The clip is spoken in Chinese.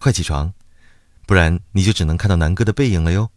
快起床不然你就只能看到南哥的背影了哟。